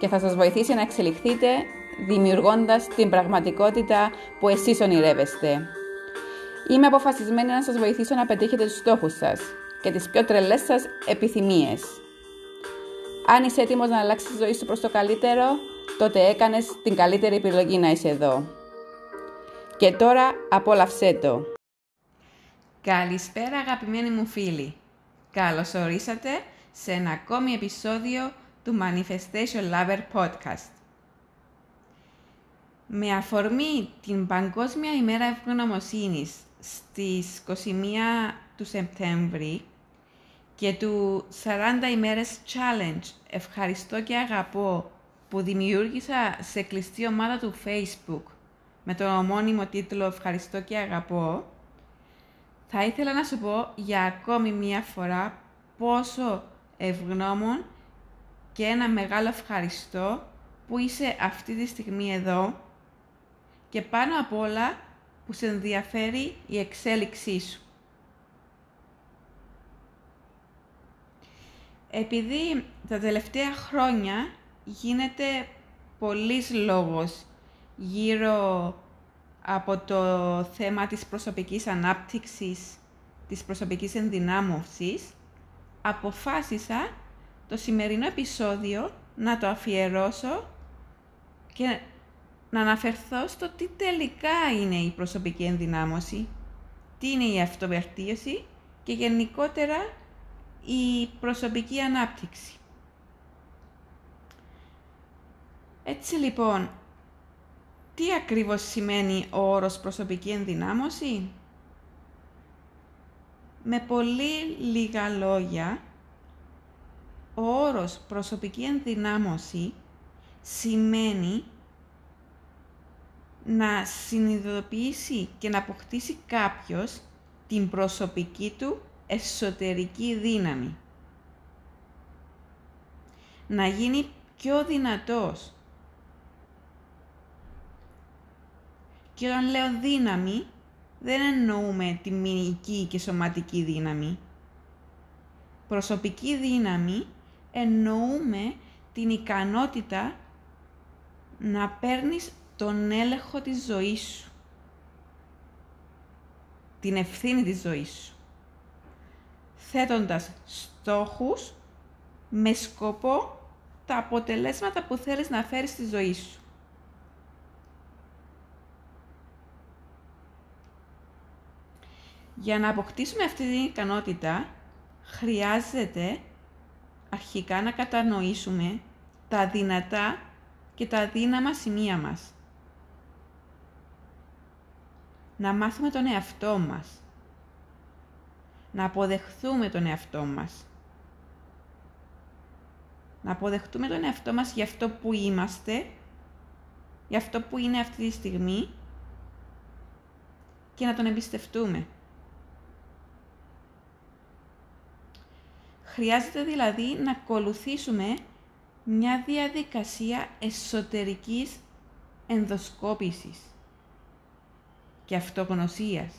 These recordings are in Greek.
και θα σας βοηθήσει να εξελιχθείτε δημιουργώντας την πραγματικότητα που εσείς ονειρεύεστε. Είμαι αποφασισμένη να σας βοηθήσω να πετύχετε τους στόχους σας και τις πιο τρελές σας επιθυμίες. Αν είσαι έτοιμος να αλλάξεις τη ζωή σου προς το καλύτερο, τότε έκανες την καλύτερη επιλογή να είσαι εδώ. Και τώρα απόλαυσέ το. Καλησπέρα αγαπημένοι μου φίλοι. Καλώς ορίσατε σε ένα ακόμη επεισόδιο του Manifestation Lover Podcast. Με αφορμή την Παγκόσμια ημέρα ευγνωμοσύνης στις 21 του Σεπτέμβρη και του 40 ημέρες challenge «Ευχαριστώ και αγαπώ» που δημιούργησα σε κλειστή ομάδα του Facebook με τον ομώνυμο τίτλο «Ευχαριστώ και αγαπώ», θα ήθελα να σου πω για ακόμη μία φορά πόσο ευγνώμων και ένα μεγάλο ευχαριστώ που είσαι αυτή τη στιγμή εδώ και πάνω απ' όλα που σε ενδιαφέρει η εξέλιξή σου. Επειδή τα τελευταία χρόνια γίνεται πολλής λόγος γύρω από το θέμα της προσωπικής ανάπτυξης, της προσωπικής ενδυνάμωσης, αποφάσισα το σημερινό επεισόδιο να το αφιερώσω και να αναφερθώ στο τι τελικά είναι η προσωπική ενδυνάμωση, τι είναι η αυτοβερτίωση και γενικότερα η προσωπική ανάπτυξη. Έτσι λοιπόν, τι ακριβώς σημαίνει ο όρος προσωπική ενδυνάμωση; Με πολύ λίγα λόγια, ο όρος προσωπική ενδυνάμωση σημαίνει να συνειδητοποιήσει και να αποκτήσει κάποιος την προσωπική του εσωτερική δύναμη. Να γίνει πιο δυνατός. Και όταν λέω δύναμη, δεν εννοούμε τη μηνική και σωματική δύναμη. Προσωπική δύναμη εννοούμε την ικανότητα να παίρνεις τον έλεγχο της ζωής σου. Την ευθύνη της ζωής σου. Θέτοντας στόχους με σκοπό τα αποτελέσματα που θέλεις να φέρεις στη ζωή σου. Για να αποκτήσουμε αυτή την ικανότητα, χρειάζεται αρχικά να κατανοήσουμε τα δυνατά και τα δύναμα σημεία μας. Να μάθουμε τον εαυτό μας. Να αποδεχθούμε τον εαυτό μας. Να αποδεχτούμε τον εαυτό μας για αυτό που είμαστε, για αυτό που είναι αυτή τη στιγμή και να τον εμπιστευτούμε. Χρειάζεται δηλαδή να ακολουθήσουμε μια διαδικασία εσωτερικής ενδοσκόπησης και αυτογνωσίας.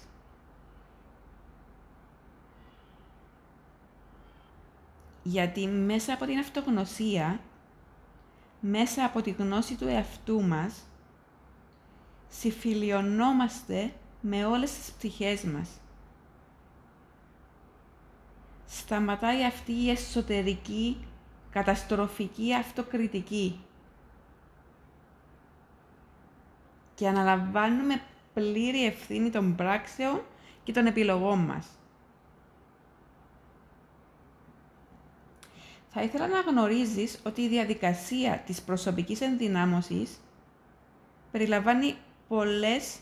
Γιατί μέσα από την αυτογνωσία, μέσα από τη γνώση του εαυτού μας, συμφιλιωνόμαστε με όλες τις πτυχές μας σταματάει αυτή η εσωτερική καταστροφική αυτοκριτική και αναλαμβάνουμε πλήρη ευθύνη των πράξεων και των επιλογών μας. Θα ήθελα να γνωρίζεις ότι η διαδικασία της προσωπικής ενδυνάμωσης περιλαμβάνει πολλές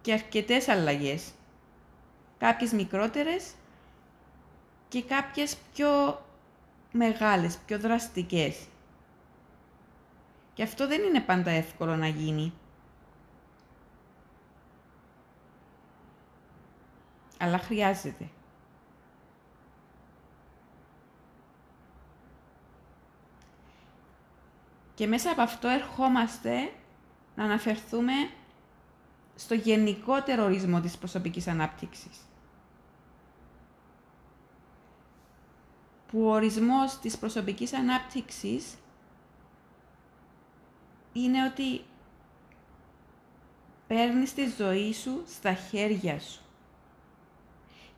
και αρκετές αλλαγές. Κάποιες μικρότερες και κάποιες πιο μεγάλες, πιο δραστικές. Και αυτό δεν είναι πάντα εύκολο να γίνει. Αλλά χρειάζεται. Και μέσα από αυτό ερχόμαστε να αναφερθούμε στο γενικότερο ορισμό της προσωπικής ανάπτυξης. Που ο ορισμός της προσωπικής ανάπτυξης είναι ότι παίρνεις τη ζωή σου στα χέρια σου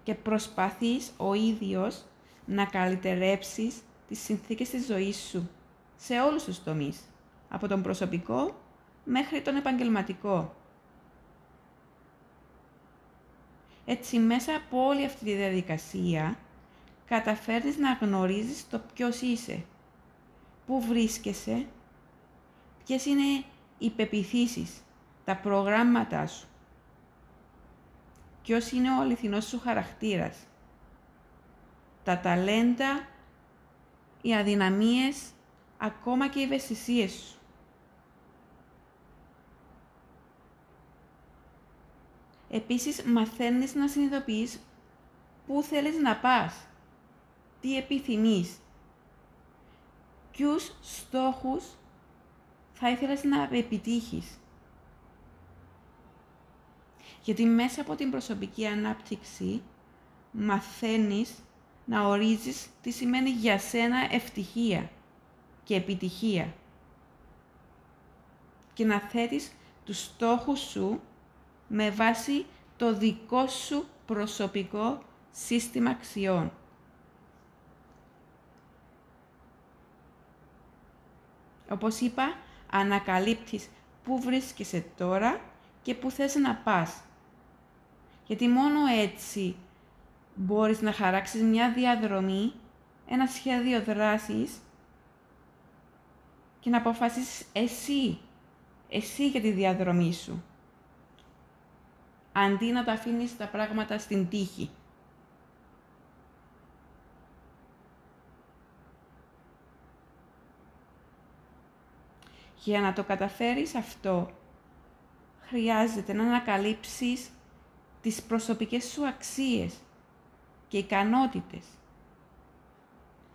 και προσπαθείς ο ίδιος να καλυτερέψεις τις συνθήκες της ζωής σου σε όλους τους τομείς, από τον προσωπικό μέχρι τον επαγγελματικό. Έτσι, μέσα από όλη αυτή τη διαδικασία, καταφέρνεις να γνωρίζεις το ποιος είσαι, πού βρίσκεσαι, ποιες είναι οι πεπιθήσεις, τα προγράμματά σου, ποιος είναι ο αληθινός σου χαρακτήρας, τα ταλέντα, οι αδυναμίες, ακόμα και οι ευαισθησίες σου. Επίσης, μαθαίνεις να συνειδητοποιείς πού θέλεις να πας, τι επιθυμείς, ποιους στόχους θα ήθελες να επιτύχεις. Γιατί μέσα από την προσωπική ανάπτυξη μαθαίνεις να ορίζεις τι σημαίνει για σένα ευτυχία και επιτυχία και να θέτεις τους στόχους σου με βάση το δικό σου προσωπικό σύστημα αξιών. Όπως είπα, ανακαλύπτεις πού βρίσκεσαι τώρα και πού θες να πας. Γιατί μόνο έτσι μπορείς να χαράξεις μια διαδρομή, ένα σχέδιο δράσης και να αποφασίσεις εσύ, εσύ για τη διαδρομή σου αντί να τα αφήνεις τα πράγματα στην τύχη. Για να το καταφέρεις αυτό, χρειάζεται να ανακαλύψεις τις προσωπικές σου αξίες και ικανότητες.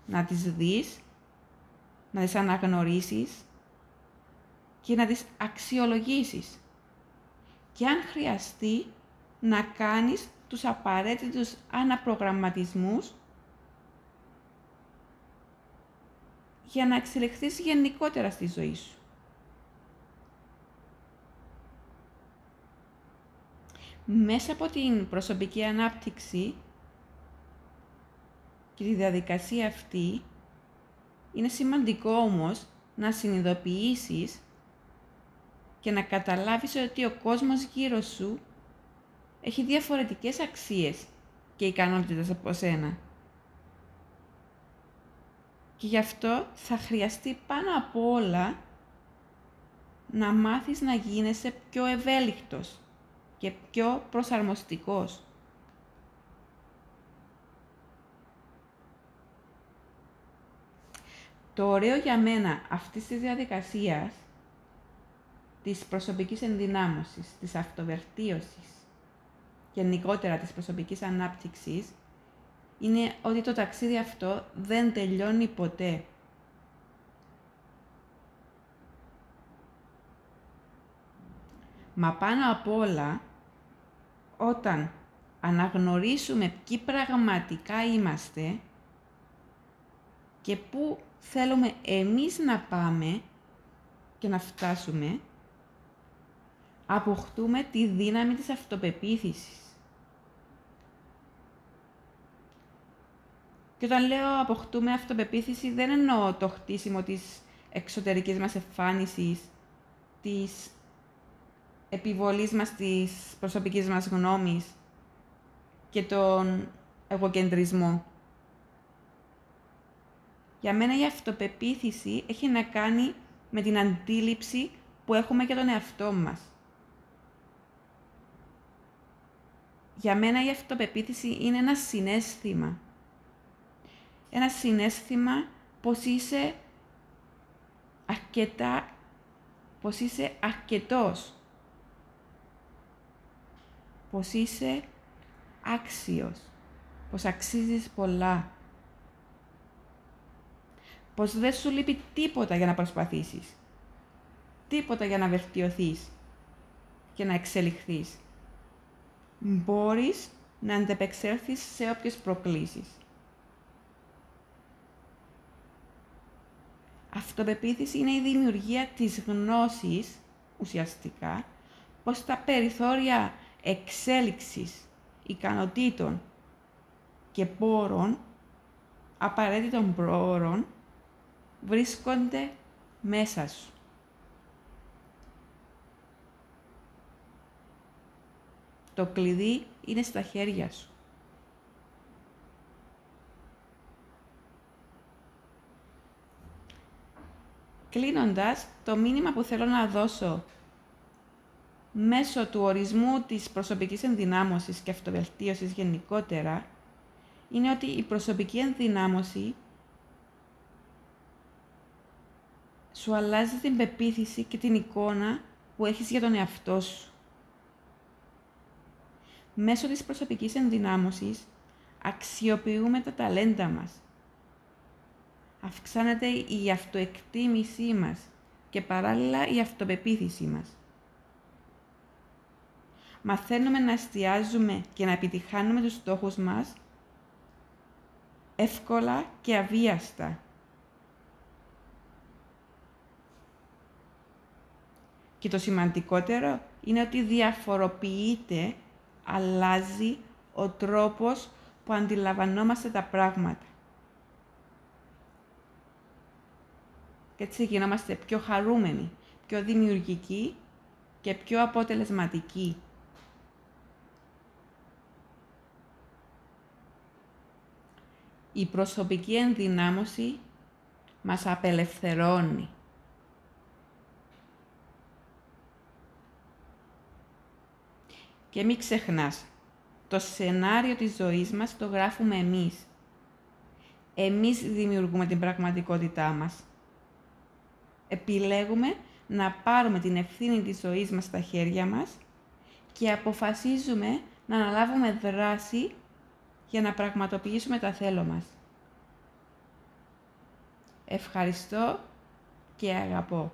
Να τις δεις, να τις αναγνωρίσεις και να τις αξιολογήσεις και αν χρειαστεί να κάνεις τους απαραίτητους αναπρογραμματισμούς για να εξελιχθείς γενικότερα στη ζωή σου. Μέσα από την προσωπική ανάπτυξη και τη διαδικασία αυτή, είναι σημαντικό όμως να συνειδητοποιήσεις και να καταλάβεις ότι ο κόσμος γύρω σου έχει διαφορετικές αξίες και ικανότητες από σένα. Και γι' αυτό θα χρειαστεί πάνω απ' όλα να μάθεις να γίνεσαι πιο ευέλικτος και πιο προσαρμοστικός. Το ωραίο για μένα αυτής της διαδικασίας της προσωπικής ενδυνάμωσης, της αυτοβερτίωσης, γενικότερα της προσωπικής ανάπτυξης, είναι ότι το ταξίδι αυτό δεν τελειώνει ποτέ. Μα πάνω απ' όλα, όταν αναγνωρίσουμε ποιοι πραγματικά είμαστε και πού θέλουμε εμείς να πάμε και να φτάσουμε, αποκτούμε τη δύναμη της αυτοπεποίθησης. Και όταν λέω αποκτούμε αυτοπεποίθηση, δεν εννοώ το χτίσιμο της εξωτερικής μας εμφάνισης, της επιβολής μας της προσωπικής μας γνώμης και τον εγωκεντρισμό. Για μένα η αυτοπεποίθηση έχει να κάνει με την αντίληψη που έχουμε για τον εαυτό μας. Για μένα η αυτοπεποίθηση είναι ένα συνέστημα. Ένα συνέστημα πως είσαι αρκετά πως είσαι αρκετός, πως είσαι άξιος, πως αξίζεις πολλά, πως δεν σου λείπει τίποτα για να προσπαθήσεις, τίποτα για να βελτιωθείς και να εξελιχθείς. Μπορείς να αντεπεξέλθεις σε όποιες προκλήσεις. Αυτοπεποίθηση είναι η δημιουργία της γνώσης, ουσιαστικά, πως τα περιθώρια εξέλιξης ικανοτήτων και πόρων, απαραίτητων πόρων, βρίσκονται μέσα σου. Το κλειδί είναι στα χέρια σου. Κλείνοντας, το μήνυμα που θέλω να δώσω μέσω του ορισμού της προσωπικής ενδυνάμωσης και αυτοβελτίωσης γενικότερα, είναι ότι η προσωπική ενδυνάμωση σου αλλάζει την πεποίθηση και την εικόνα που έχεις για τον εαυτό σου. Μέσω της προσωπικής ενδυνάμωσης αξιοποιούμε τα ταλέντα μας. Αυξάνεται η αυτοεκτίμησή μας και παράλληλα η αυτοπεποίθησή μας. Μαθαίνουμε να εστιάζουμε και να επιτυχάνουμε τους στόχους μας εύκολα και αβίαστα. Και το σημαντικότερο είναι ότι διαφοροποιείται αλλάζει ο τρόπος που αντιλαμβανόμαστε τα πράγματα. Και έτσι γινόμαστε πιο χαρούμενοι, πιο δημιουργικοί και πιο αποτελεσματικοί. Η προσωπική ενδυνάμωση μας απελευθερώνει. Και μην ξεχνάς, το σενάριο της ζωής μας το γράφουμε εμείς. Εμείς δημιουργούμε την πραγματικότητά μας. Επιλέγουμε να πάρουμε την ευθύνη της ζωής μας στα χέρια μας και αποφασίζουμε να αναλάβουμε δράση για να πραγματοποιήσουμε τα θέλω μας. Ευχαριστώ και αγαπώ.